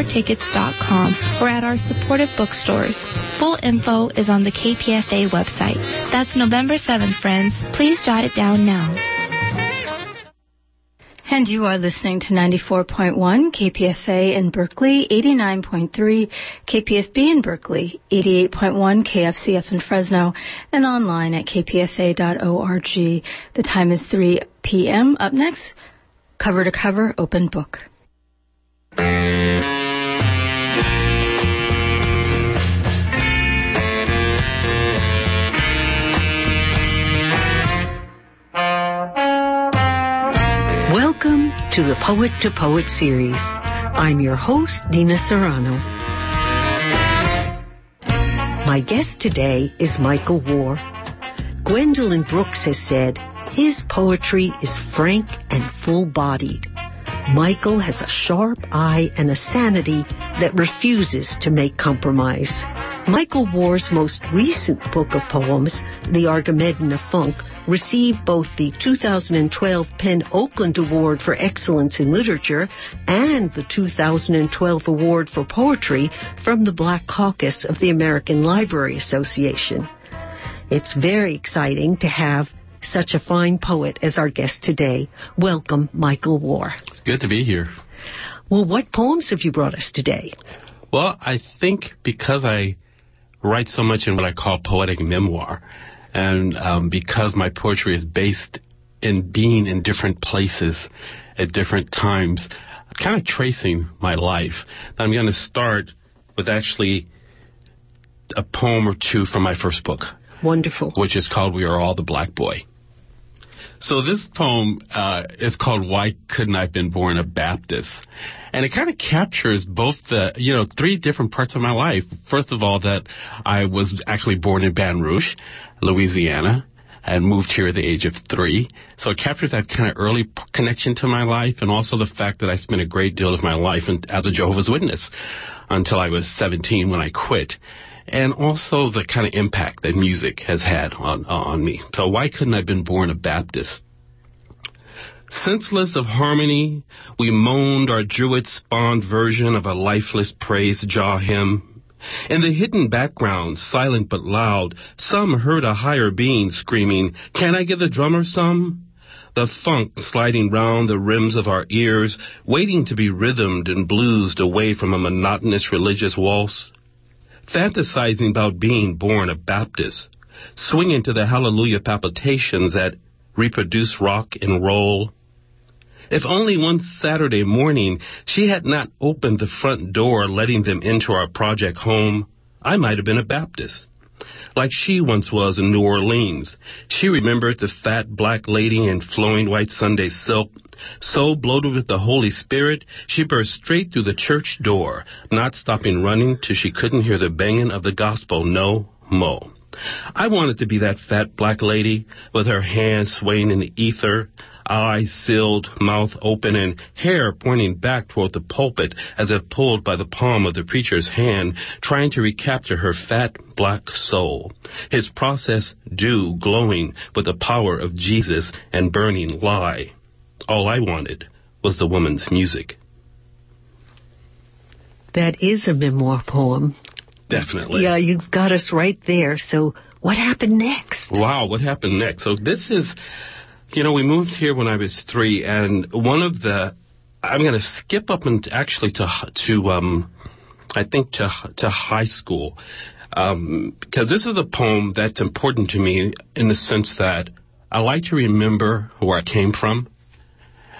propertickets.com or at our supportive bookstores. Full info is on the KPFA website. That's November 7th, friends. Please jot it down now. And you are listening to 94.1 KPFA in Berkeley, 89.3 KPFB in Berkeley, 88.1 KFCF in Fresno, and online at kpfa.org. The time is 3 p.m. Up next, cover to cover open book. To the Poet to Poet series. I'm your host, Dina Serrano. My guest today is Michael Warr. Gwendolyn Brooks has said his poetry is frank and full bodied. Michael has a sharp eye and a sanity that refuses to make compromise. Michael Warr's most recent book of poems, The Armageddon of Funk, received both the 2012 PEN Oakland Award for Excellence in Literature and the 2012 Award for Poetry from the Black Caucus of the American Library Association. It's very exciting to have such a fine poet as our guest today. Welcome, Michael War. It's good to be here. Well, what poems have you brought us today? Well, I think because I write so much in what I call poetic memoir, and um, because my poetry is based in being in different places at different times, kind of tracing my life, I'm going to start with actually a poem or two from my first book. Wonderful. Which is called We Are All the Black Boy. So this poem uh, is called Why Couldn't I Have Been Born a Baptist? And it kind of captures both the, you know, three different parts of my life. First of all, that I was actually born in Baton Rouge, Louisiana, and moved here at the age of three. So it captures that kind of early p- connection to my life and also the fact that I spent a great deal of my life in, as a Jehovah's Witness until I was 17 when I quit and also the kind of impact that music has had on on me. So why couldn't I have been born a Baptist? Senseless of harmony, we moaned our druid spawned version of a lifeless praise jaw hymn. In the hidden background, silent but loud, some heard a higher being screaming, Can I give the drummer some? The funk sliding round the rims of our ears, waiting to be rhythmed and bluesed away from a monotonous religious waltz fantasizing about being born a Baptist, swinging to the hallelujah palpitations that reproduce rock and roll. If only one Saturday morning she had not opened the front door letting them into our project home, I might have been a Baptist. Like she once was in New Orleans. She remembered the fat black lady in flowing white Sunday silk so bloated with the Holy Spirit, she burst straight through the church door, not stopping running till she couldn't hear the banging of the gospel no mo. I wanted to be that fat black lady with her hands swaying in the ether, eyes sealed, mouth open, and hair pointing back toward the pulpit as if pulled by the palm of the preacher's hand, trying to recapture her fat black soul. His process dew glowing with the power of Jesus and burning lie. All I wanted was the woman's music. That is a memoir poem. Definitely. Yeah, you've got us right there. So, what happened next? Wow, what happened next? So, this is, you know, we moved here when I was three, and one of the, I'm going to skip up and actually to, to, um, I think to, to high school, um, because this is a poem that's important to me in the sense that I like to remember where I came from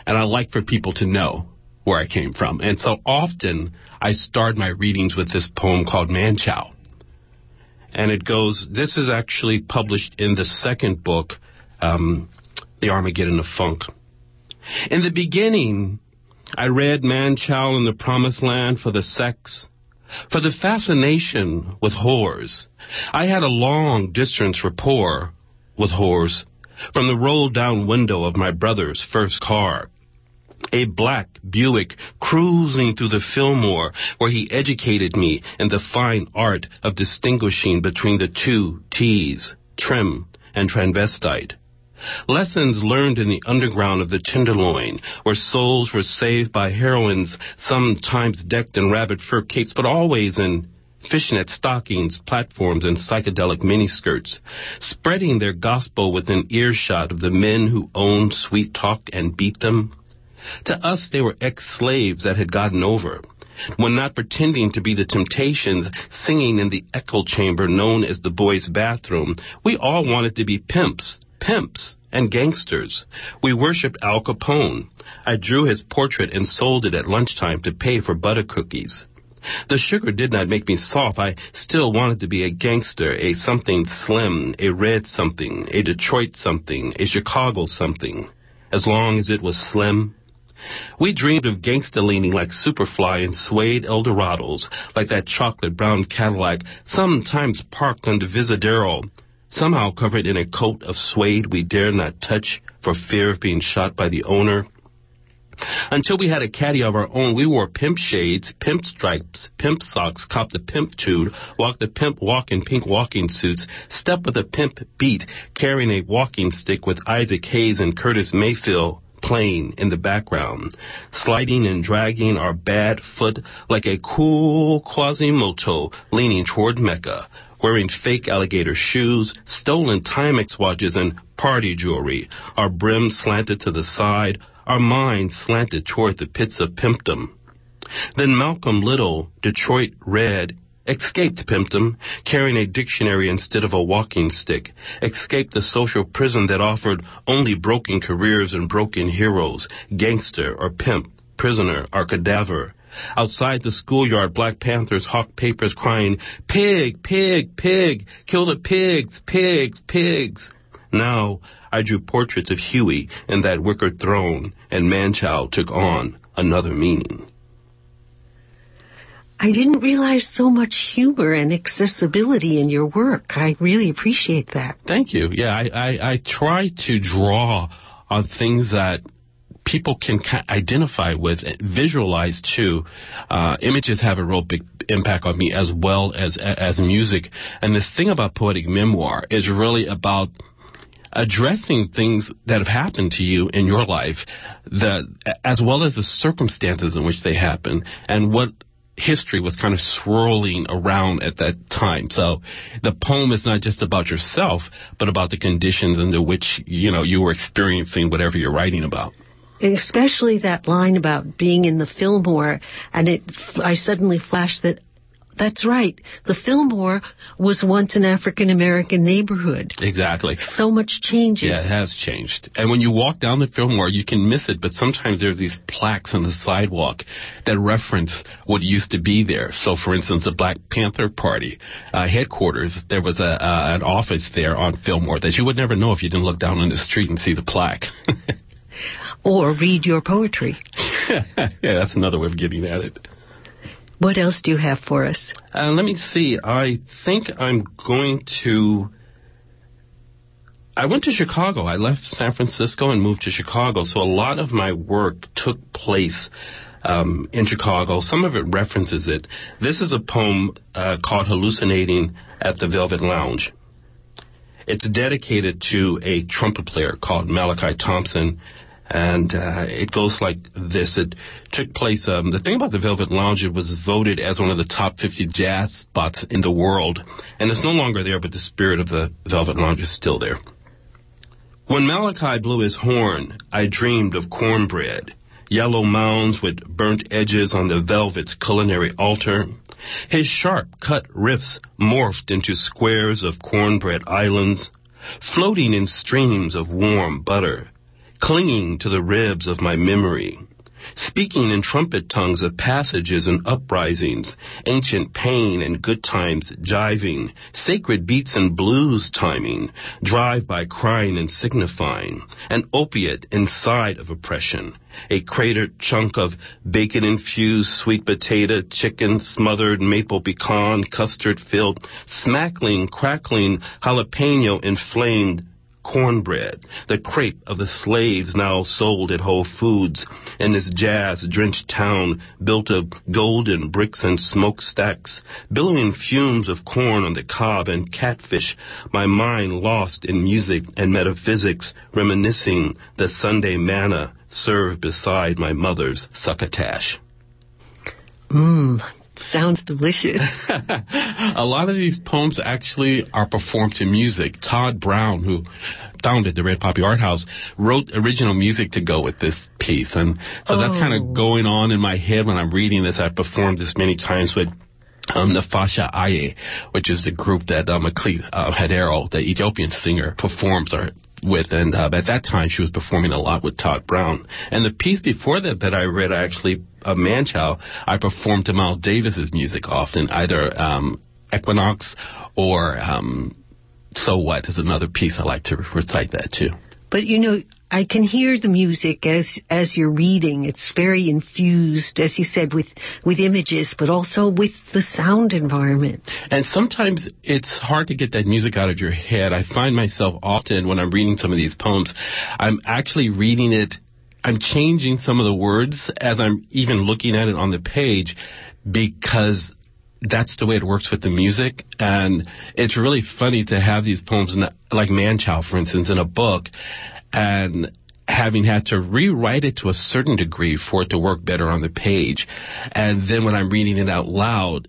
and I like for people to know where I came from. And so often I start my readings with this poem called Manchild. And it goes, this is actually published in the second book, um, The Armageddon of Funk. In the beginning, I read Man Manchild in the Promised Land for the sex, for the fascination with whores. I had a long distance rapport with whores from the rolled down window of my brother's first car. A black Buick cruising through the Fillmore where he educated me in the fine art of distinguishing between the two T's, trim and transvestite. Lessons learned in the underground of the Tenderloin, where souls were saved by heroines, sometimes decked in rabbit fur capes, but always in fishnet stockings, platforms, and psychedelic miniskirts, spreading their gospel within earshot of the men who owned Sweet Talk and beat them. To us, they were ex-slaves that had gotten over. When not pretending to be the Temptations, singing in the echo chamber known as the boys' bathroom, we all wanted to be pimps, pimps, and gangsters. We worshipped Al Capone. I drew his portrait and sold it at lunchtime to pay for butter cookies. The sugar did not make me soft. I still wanted to be a gangster, a something slim, a red something, a Detroit something, a Chicago something, as long as it was slim. We dreamed of gangster leaning like Superfly in suede Eldorados, like that chocolate brown Cadillac, sometimes parked on Visadero, somehow covered in a coat of suede we dared not touch for fear of being shot by the owner. Until we had a caddy of our own, we wore pimp shades, pimp stripes, pimp socks, copped a pimp tude, walked a pimp walk in pink walking suits, stepped with a pimp beat, carrying a walking stick with Isaac Hayes and Curtis Mayfield playing in the background, sliding and dragging our bad foot like a cool Quasimodo leaning toward Mecca, wearing fake alligator shoes, stolen Timex watches, and party jewelry, our brims slanted to the side, our minds slanted toward the pits of pimpdom. Then Malcolm Little, Detroit Red, escaped pimpdom, carrying a dictionary instead of a walking stick, escaped the social prison that offered only broken careers and broken heroes, gangster or pimp, prisoner or cadaver. Outside the schoolyard, Black Panthers hawked papers crying, Pig, pig, pig, kill the pigs, pigs, pigs. Now I drew portraits of Huey and that wicker throne, and Manchild took on another meaning. I didn't realize so much humor and accessibility in your work. I really appreciate that. Thank you. Yeah, I, I, I try to draw on things that people can identify with, visualize too. Uh, images have a real big impact on me as well as as music. And this thing about poetic memoir is really about addressing things that have happened to you in your life, that as well as the circumstances in which they happen, and what history was kind of swirling around at that time. So the poem is not just about yourself, but about the conditions under which, you know, you were experiencing whatever you're writing about. Especially that line about being in the Fillmore, and it, I suddenly flashed that that's right. The Fillmore was once an African American neighborhood. Exactly. So much changes. Yeah, it has changed. And when you walk down the Fillmore, you can miss it, but sometimes there's these plaques on the sidewalk that reference what used to be there. So, for instance, the Black Panther Party uh, headquarters, there was a uh, an office there on Fillmore that you would never know if you didn't look down on the street and see the plaque. or read your poetry. yeah, that's another way of getting at it. What else do you have for us? Uh, let me see. I think I'm going to. I went to Chicago. I left San Francisco and moved to Chicago. So a lot of my work took place um, in Chicago. Some of it references it. This is a poem uh, called Hallucinating at the Velvet Lounge. It's dedicated to a trumpet player called Malachi Thompson and uh, it goes like this. It took place. Um, the thing about the Velvet Lounge, it was voted as one of the top 50 jazz spots in the world, and it's no longer there, but the spirit of the Velvet Lounge is still there. When Malachi blew his horn, I dreamed of cornbread, yellow mounds with burnt edges on the velvet's culinary altar. His sharp cut riffs morphed into squares of cornbread islands, floating in streams of warm butter clinging to the ribs of my memory, speaking in trumpet tongues of passages and uprisings, ancient pain and good times jiving, sacred beats and blues timing, drive by crying and signifying, an opiate inside of oppression, a cratered chunk of bacon infused sweet potato, chicken smothered maple pecan, custard filled, smackling, crackling, jalapeno inflamed cornbread, the crepe of the slaves now sold at Whole Foods, in this jazz-drenched town built of golden bricks and smokestacks, billowing fumes of corn on the cob and catfish, my mind lost in music and metaphysics, reminiscing the Sunday manna served beside my mother's succotash. Mmm, sounds delicious. a lot of these poems actually are performed to music. Todd Brown, who founded the Red Poppy Art House, wrote original music to go with this piece. And so oh. that's kind of going on in my head when I'm reading this. I've performed this many times with um, Nafasha Aye, which is the group that um, Akli uh, Hadero, the Ethiopian singer, performs or with, and uh, at that time she was performing a lot with Todd Brown. And the piece before that that I read, actually, uh, Manchild, I performed to Miles Davis's music often, either um, Equinox or um, So What is another piece I like to recite that too. But you know, I can hear the music as as you're reading. It's very infused, as you said, with with images, but also with the sound environment. And sometimes it's hard to get that music out of your head. I find myself often when I'm reading some of these poems, I'm actually reading it. I'm changing some of the words as I'm even looking at it on the page because that's the way it works with the music. And it's really funny to have these poems, in, like Manchild, for instance, in a book, and having had to rewrite it to a certain degree for it to work better on the page. And then when I'm reading it out loud,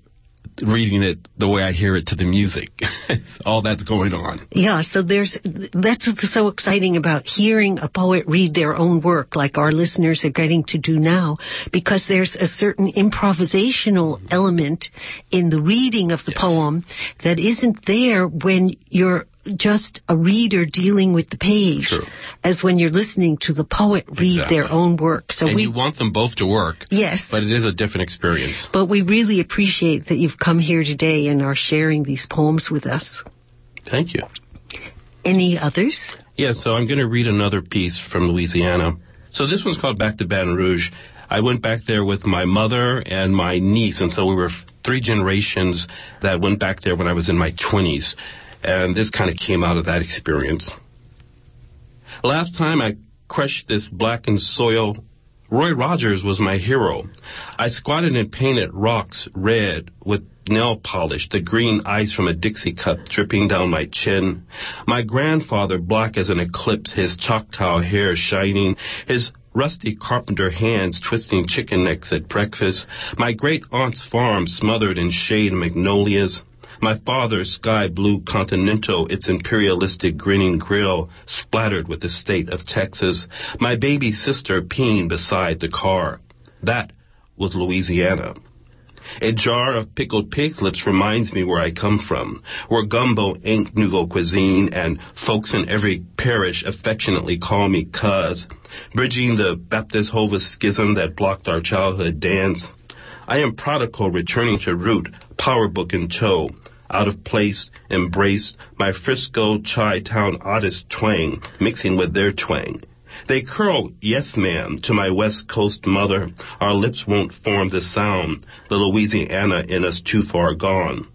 reading it the way I hear it to the music. all that's going on. Yeah, so there's that's what's so exciting about hearing a poet read their own work, like our listeners are getting to do now, because there's a certain improvisational element in the reading of the yes. poem that isn't there when you're just a reader dealing with the page True. as when you're listening to the poet read exactly. their own work. So and we you want them both to work. Yes. But it is a different experience. But we really appreciate that you've come here today and are sharing these poems with us. Thank you. Any others? Yeah, so I'm going to read another piece from Louisiana. So this one's called Back to Baton Rouge. I went back there with my mother and my niece, and so we were three generations that went back there when I was in my 20s. And this kind of came out of that experience. Last time I crushed this blackened soil, Roy Rogers was my hero. I squatted and painted rocks red with nail polish, the green ice from a Dixie cup dripping down my chin. My grandfather, black as an eclipse, his Choctaw hair shining, his rusty carpenter hands twisting chicken necks at breakfast. My great aunt's farm smothered in shade magnolias. My father's sky blue Continental, its imperialistic grinning grill splattered with the state of Texas. My baby sister peeing beside the car. That was Louisiana. A jar of pickled pig lips reminds me where I come from, where gumbo ain't nouveau cuisine, and folks in every parish affectionately call me cuz, bridging the Baptist Hova schism that blocked our childhood dance. I am prodigal returning to root, power book in tow, out of place, embraced my Frisco Chi-Town artist twang, mixing with their twang. They curl, yes ma'am, to my West Coast mother. Our lips won't form the sound, the Louisiana in us too far gone.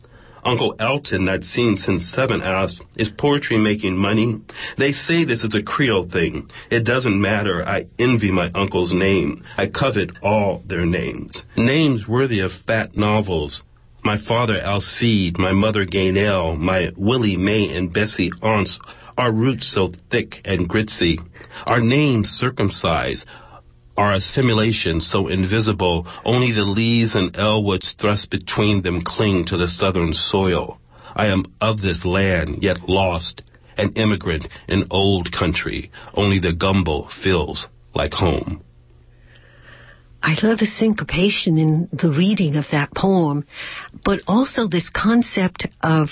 Uncle Elton, that seen since seven, asked, Is poetry making money? They say this is a Creole thing. It doesn't matter. I envy my uncle's name. I covet all their names. Names worthy of fat novels my father Alcide, my mother Gaynell, my Willie, May, and Bessie aunts, our roots so thick and gritzy, our names circumcised, our assimilation so invisible, only the lees and elwoods thrust between them cling to the southern soil. I am of this land, yet lost, an immigrant in old country, only the gumbo feels like home. I love the syncopation in the reading of that poem, but also this concept of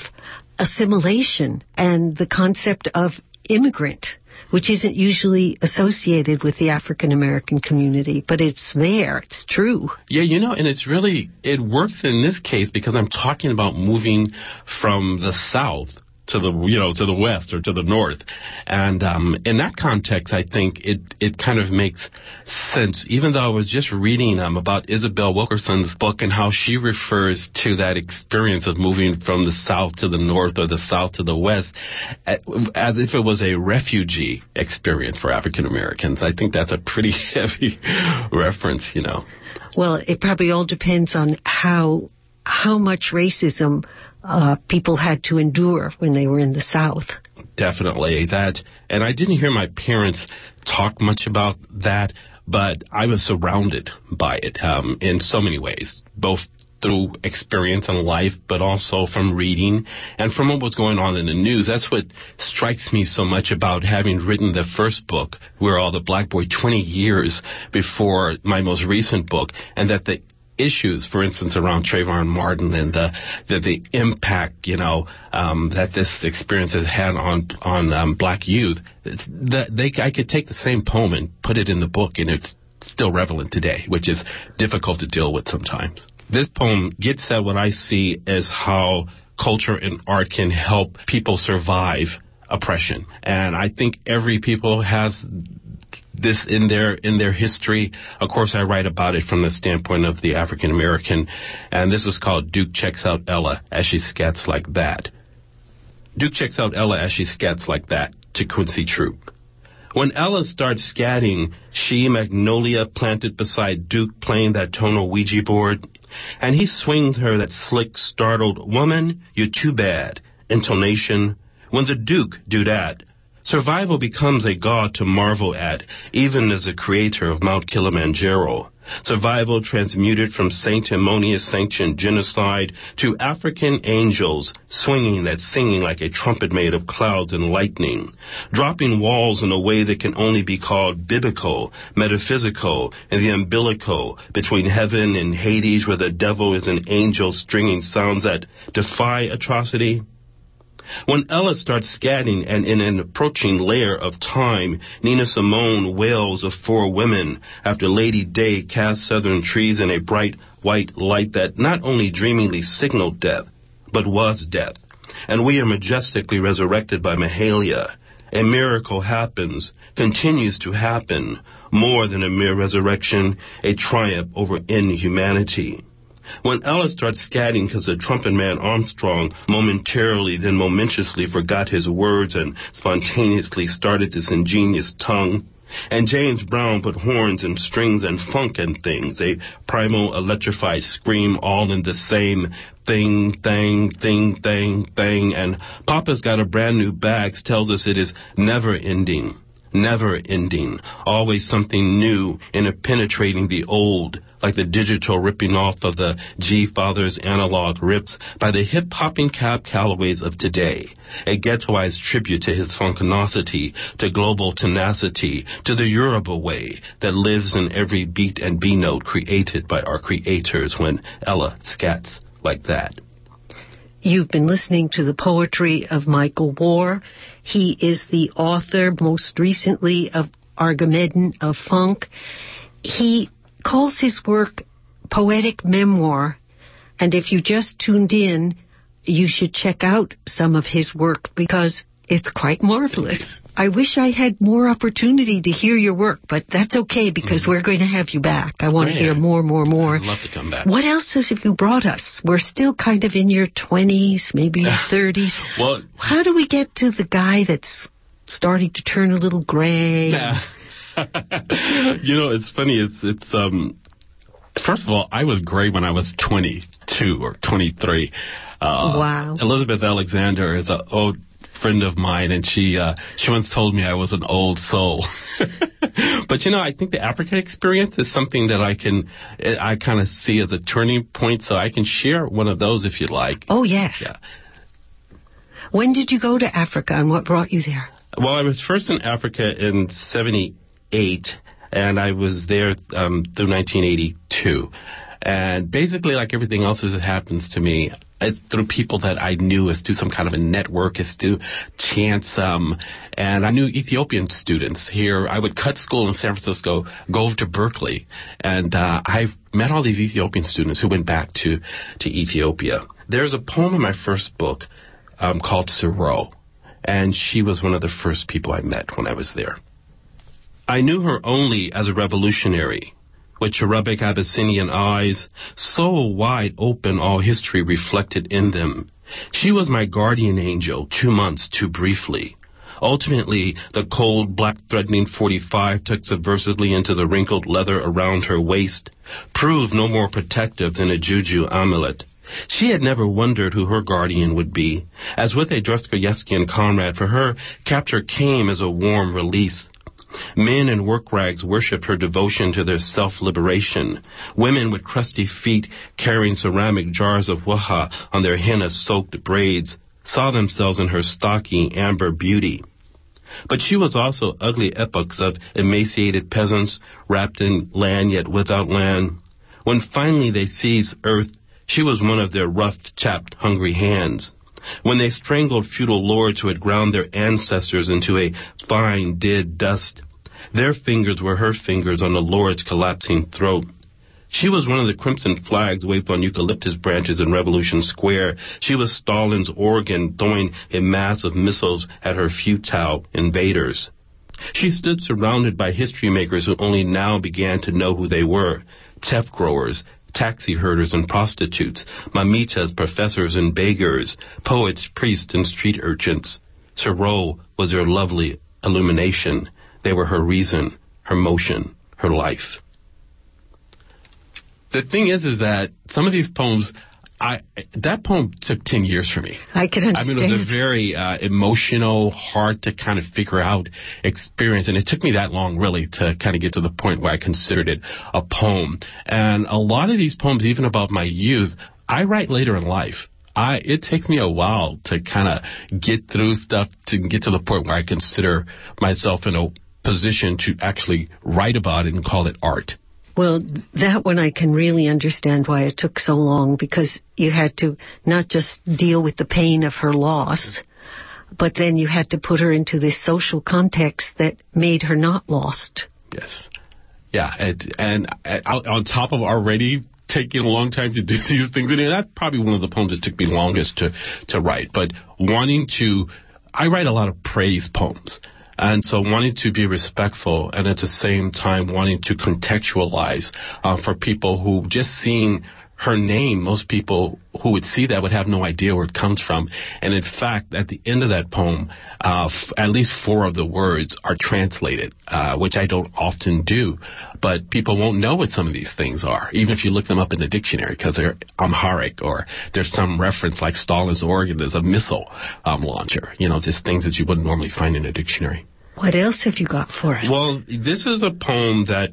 assimilation and the concept of immigrant, which isn't usually associated with the African American community, but it's there. It's true. Yeah, you know, and it's really, it works in this case because I'm talking about moving from the South to the you know to the west or to the north. And um in that context i think it it kind of makes sense. Even though i was just reading um about isabel wilkerson's book and how she refers to that experience of moving from the south to the north or the south to the west as if it was a refugee experience for african americans i think that's a pretty heavy reference you know. Well it probably all depends on how how much racism uh, people had to endure when they were in the South. Definitely that, and I didn't hear my parents talk much about that, but I was surrounded by it um, in so many ways, both through experience in life, but also from reading and from what was going on in the news. That's what strikes me so much about having written the first book, We're All the Black Boy, 20 years before my most recent book, and that the issues, for instance, around Trayvon Martin and the the, the impact, you know, um, that this experience has had on on um, black youth. That they, I could take the same poem and put it in the book, and it's still relevant today, which is difficult to deal with sometimes. This poem gets at what I see as how culture and art can help people survive oppression. And I think every people has this in their in their history. Of course, I write about it from the standpoint of the African American, and this is called Duke checks out Ella as she scats like that. Duke checks out Ella as she scats like that to Quincy Troupe. When Ella starts scatting, she Magnolia planted beside Duke playing that tonal Ouija board, and he swings her that slick, startled woman, you're too bad intonation. When the Duke do that, Survival becomes a god to marvel at, even as the creator of Mount Kilimanjaro. Survival transmuted from sanctimonious sanctioned genocide to African angels swinging that singing like a trumpet made of clouds and lightning, dropping walls in a way that can only be called biblical, metaphysical, and the umbilical between heaven and Hades where the devil is an angel stringing sounds that defy atrocity. When Ella starts scatting and in an approaching layer of time, Nina Simone wails of four women after Lady Day casts southern trees in a bright white light that not only dreamingly signaled death, but was death. And we are majestically resurrected by Mahalia. A miracle happens, continues to happen, more than a mere resurrection, a triumph over inhumanity. When Ella starts scatting because the trumpet man Armstrong momentarily, then momentously forgot his words and spontaneously started this ingenious tongue, and James Brown put horns and strings and funk and things, a primal electrified scream all in the same thing, thing, thing, thing, thing, and Papa's got a brand new bags tells us it is never ending, never ending, always something new in a penetrating the old, like the digital ripping off of the G Father's analog rips by the hip hopping Cab Callaways of today. A ghettoized tribute to his funkinosity, to global tenacity, to the Yoruba way that lives in every beat and B note created by our creators when Ella scats like that. You've been listening to the poetry of Michael Warr. He is the author, most recently, of Armageddon of Funk. He calls his work poetic memoir. And if you just tuned in, you should check out some of his work because it's quite marvelous. I wish I had more opportunity to hear your work, but that's okay because mm-hmm. we're going to have you back. I want to hear more, more, more. I'd love to come back. What else have you brought us? We're still kind of in your 20s, maybe your 30s. well, how do we get to the guy that's starting to turn a little gray? Yeah. you know, it's funny. It's it's um. First of all, I was gray when I was 22 or 23. Uh, wow. Elizabeth Alexander is a old friend of mine, and she uh, she once told me I was an old soul. but you know, I think the African experience is something that I can I kind of see as a turning point, so I can share one of those if you'd like. Oh yes. Yeah. When did you go to Africa, and what brought you there? Well, I was first in Africa in '78 and I was there um, through 1982. And basically, like everything else as it happens to me, it's through people that I knew as through some kind of a network, as through chance. Um, and I knew Ethiopian students here. I would cut school in San Francisco, go over to Berkeley, and uh, I've met all these Ethiopian students who went back to, to Ethiopia. There's a poem in my first book um, called Siro, and she was one of the first people I met when I was there. I knew her only as a revolutionary, with cherubic Abyssinian eyes, so wide open all history reflected in them. She was my guardian angel, two months too briefly. Ultimately, the cold, black threatening 45 took subversively into the wrinkled leather around her waist, proved no more protective than a juju amulet. She had never wondered who her guardian would be. As with a Dostoevskian comrade, for her, capture came as a warm release. Men in work rags worshipped her devotion to their self-liberation. Women with crusty feet carrying ceramic jars of waha on their henna-soaked braids saw themselves in her stocky amber beauty. But she was also ugly epochs of emaciated peasants wrapped in land yet without land. When finally they seized earth, she was one of their rough, chapped, hungry hands. When they strangled feudal lords who had ground their ancestors into a fine, dead dust, their fingers were her fingers on the lord's collapsing throat. She was one of the crimson flags waved on eucalyptus branches in Revolution Square. She was Stalin's organ throwing a mass of missiles at her futile invaders. She stood surrounded by history makers who only now began to know who they were. Teff growers, taxi herders and prostitutes, mamitas, professors and beggars, poets, priests, and street urchins. Siro was her lovely illumination. They were her reason, her motion, her life the thing is, is that some of these poems, I that poem took ten years for me. I can understand. I mean, it was a very uh, emotional, hard to kind of figure out experience, and it took me that long, really, to kind of get to the point where I considered it a poem. And a lot of these poems, even about my youth, I write later in life. I it takes me a while to kind of get through stuff to get to the point where I consider myself in a position to actually write about it and call it art. Well, that one I can really understand why it took so long because you had to not just deal with the pain of her loss, but then you had to put her into this social context that made her not lost. Yes. Yeah, and, and uh, on top of already taking a long time to do these things, and that's probably one of the poems that took me longest to to write. But wanting to, I write a lot of praise poems, and so wanting to be respectful and at the same time wanting to contextualize uh, for people who just seeing her name, most people who would see that would have no idea where it comes from. And in fact, at the end of that poem, uh, f- at least four of the words are translated, uh, which I don't often do. But people won't know what some of these things are, even if you look them up in the dictionary, because they're Amharic or there's some reference like Stalin's organ as a missile um, launcher. You know, just things that you wouldn't normally find in a dictionary. What else have you got for us? Well, this is a poem that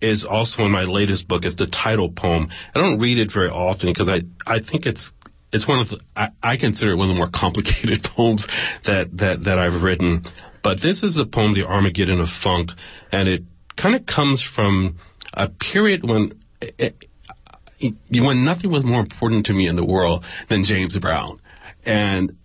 is also in my latest book. It's the title poem. I don't read it very often because I, I think it's it's one of the I, I consider it one of the more complicated poems that, that, that I've written. But this is the poem, The Armageddon of Funk, and it kind of comes from a period when it, it, when nothing was more important to me in the world than James Brown. And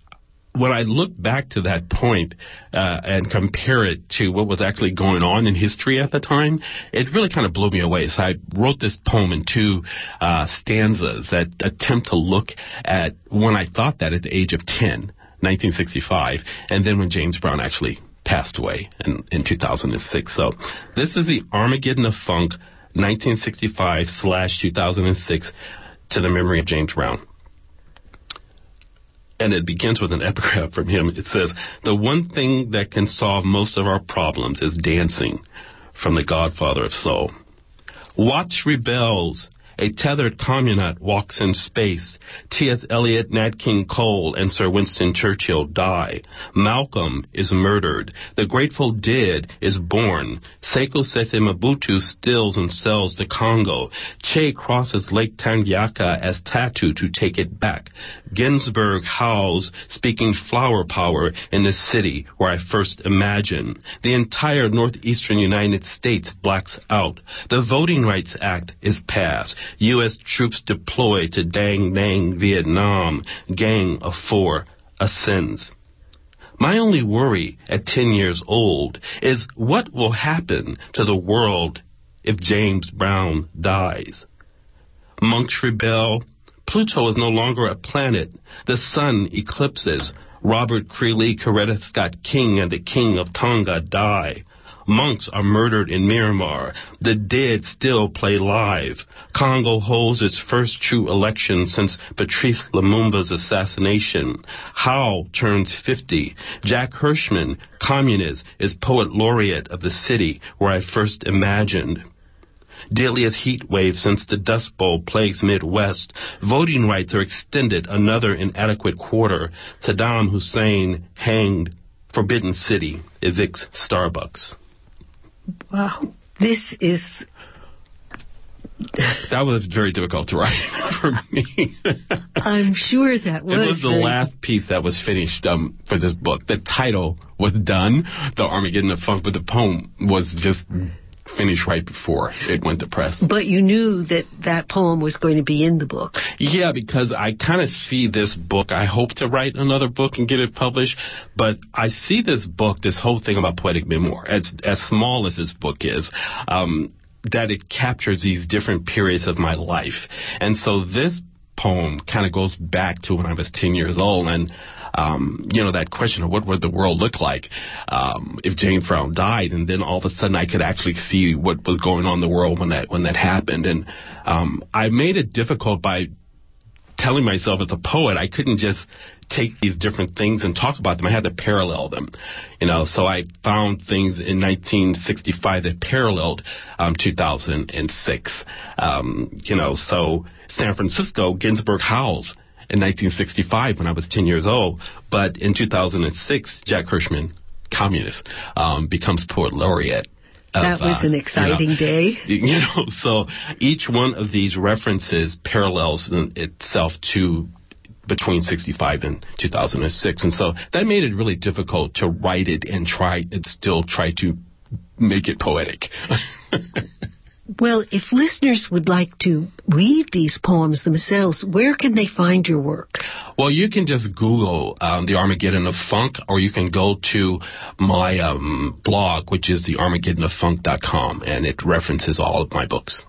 when I look back to that point, uh, and compare it to what was actually going on in history at the time, it really kind of blew me away. So I wrote this poem in two uh, stanzas that attempt to look at when I thought that at the age of 10, 1965, and then when James Brown actually passed away in, in 2006. So this is the Armageddon of Funk, 1965 slash 2006, to the memory of James Brown and it begins with an epigraph from him. It says, The one thing that can solve most of our problems is dancing, from the godfather of soul. Watts rebels a tethered communist walks in space. T.S. Eliot, Nat King Cole, and Sir Winston Churchill die. Malcolm is murdered. The Grateful Dead is born. Sekou Sese Mobutu stills and sells the Congo. Che crosses Lake Tanganyika as Tatu to take it back. Ginsberg howls, speaking flower power in the city where I first imagined. The entire northeastern United States blacks out. The Voting Rights Act is passed. U.S. troops deployed to Da Nang, Vietnam. Gang of Four ascends. My only worry at 10 years old is what will happen to the world if James Brown dies. Monks rebel, Pluto is no longer a planet. The sun eclipses. Robert Creeley, Coretta Scott King, and the King of Tonga die. Monks are murdered in Myanmar. The dead still play live. Congo holds its first true election since Patrice Lumumba's assassination. Howl turns 50. Jack Hirschman, communist, is poet laureate of the city where I first imagined. Deadliest heat wave since the Dust Bowl plagues Midwest. Voting rights are extended another inadequate quarter. Saddam Hussein hanged. Forbidden City evicts Starbucks. Wow. This is. that was very difficult to write for me. I'm sure that was. It was the last piece that was finished um, for this book. The title was done, The Armageddon of Funk, but the poem was just finished right before it went to press. But you knew that that poem was going to be in the book. Yeah, because I kind of see this book. I hope to write another book and get it published, but I see this book, this whole thing about poetic memoir, as as small as this book is. Um, that it captures these different periods of my life. And so this poem kind of goes back to when I was 10 years old and um, you know, that question of what would the world look like um, if James Brown died, and then all of a sudden I could actually see what was going on in the world when that when that happened, and um, I made it difficult by telling myself as a poet I couldn't just take these different things and talk about them. I had to parallel them, you know. So I found things in 1965 that paralleled um, 2006, um, you know. So San Francisco, Ginsberg howls in 1965 when I was 10 years old. But in 2006, Jack Hirschman, communist, um, becomes poet laureate. That was an exciting you know, day. You know, so each one of these references parallels itself to between 65 and 2006. And so that made it really difficult to write it and try and still try to make it poetic. Well, if listeners would like to read these poems themselves, where can they find your work? Well, you can just Google um, the Armageddon of Funk, or you can go to my um, blog, which is the armageddonofunk.com, and it references all of my books.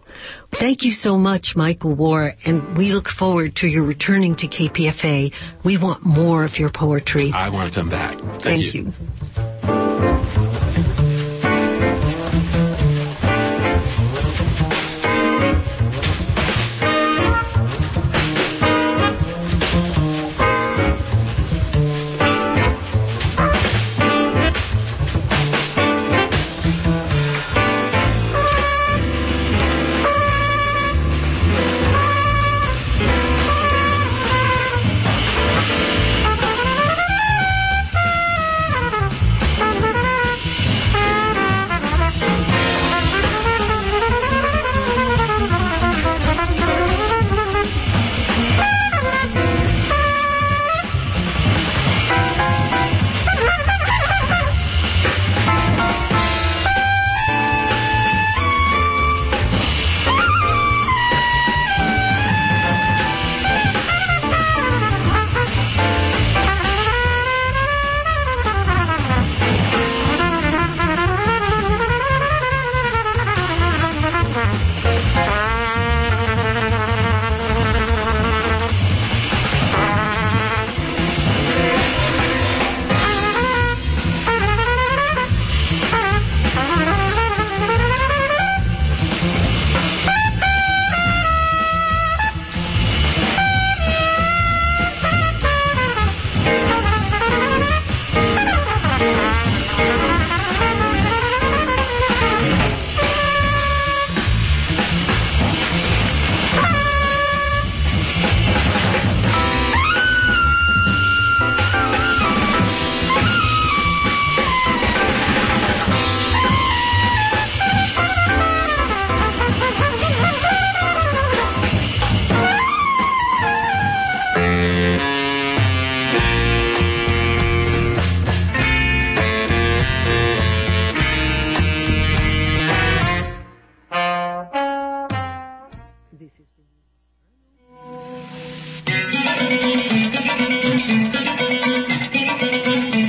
Thank you so much, Michael Warr, and we look forward to your returning to KPFA. We want more of your poetry. I want to come back. Thank, Thank you. you.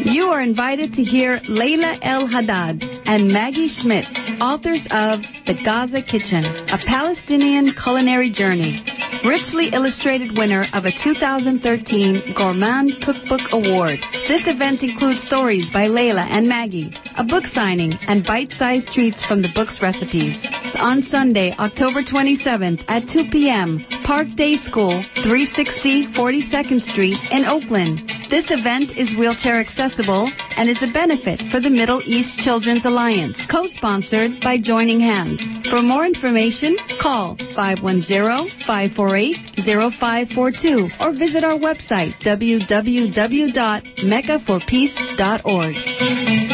You are invited to hear Laila El-Haddad and Maggie Schmitt, authors of The Gaza Kitchen, a Palestinian culinary journey. richly illustrated winner of a 2013 Gourmand Cookbook Award. This event includes stories by Laila and Maggie, a book signing, and bite-sized treats from the book's recipes. On Sunday, October 27th at 2 p.m., Park Day School, 360 42nd Street in Oakland. This event is wheelchair accessible and is a benefit for the Middle East Children's Alliance, co-sponsored by Joining Hands. For more information, call 510-548-0542 or visit our website www.mecaforpeace.org.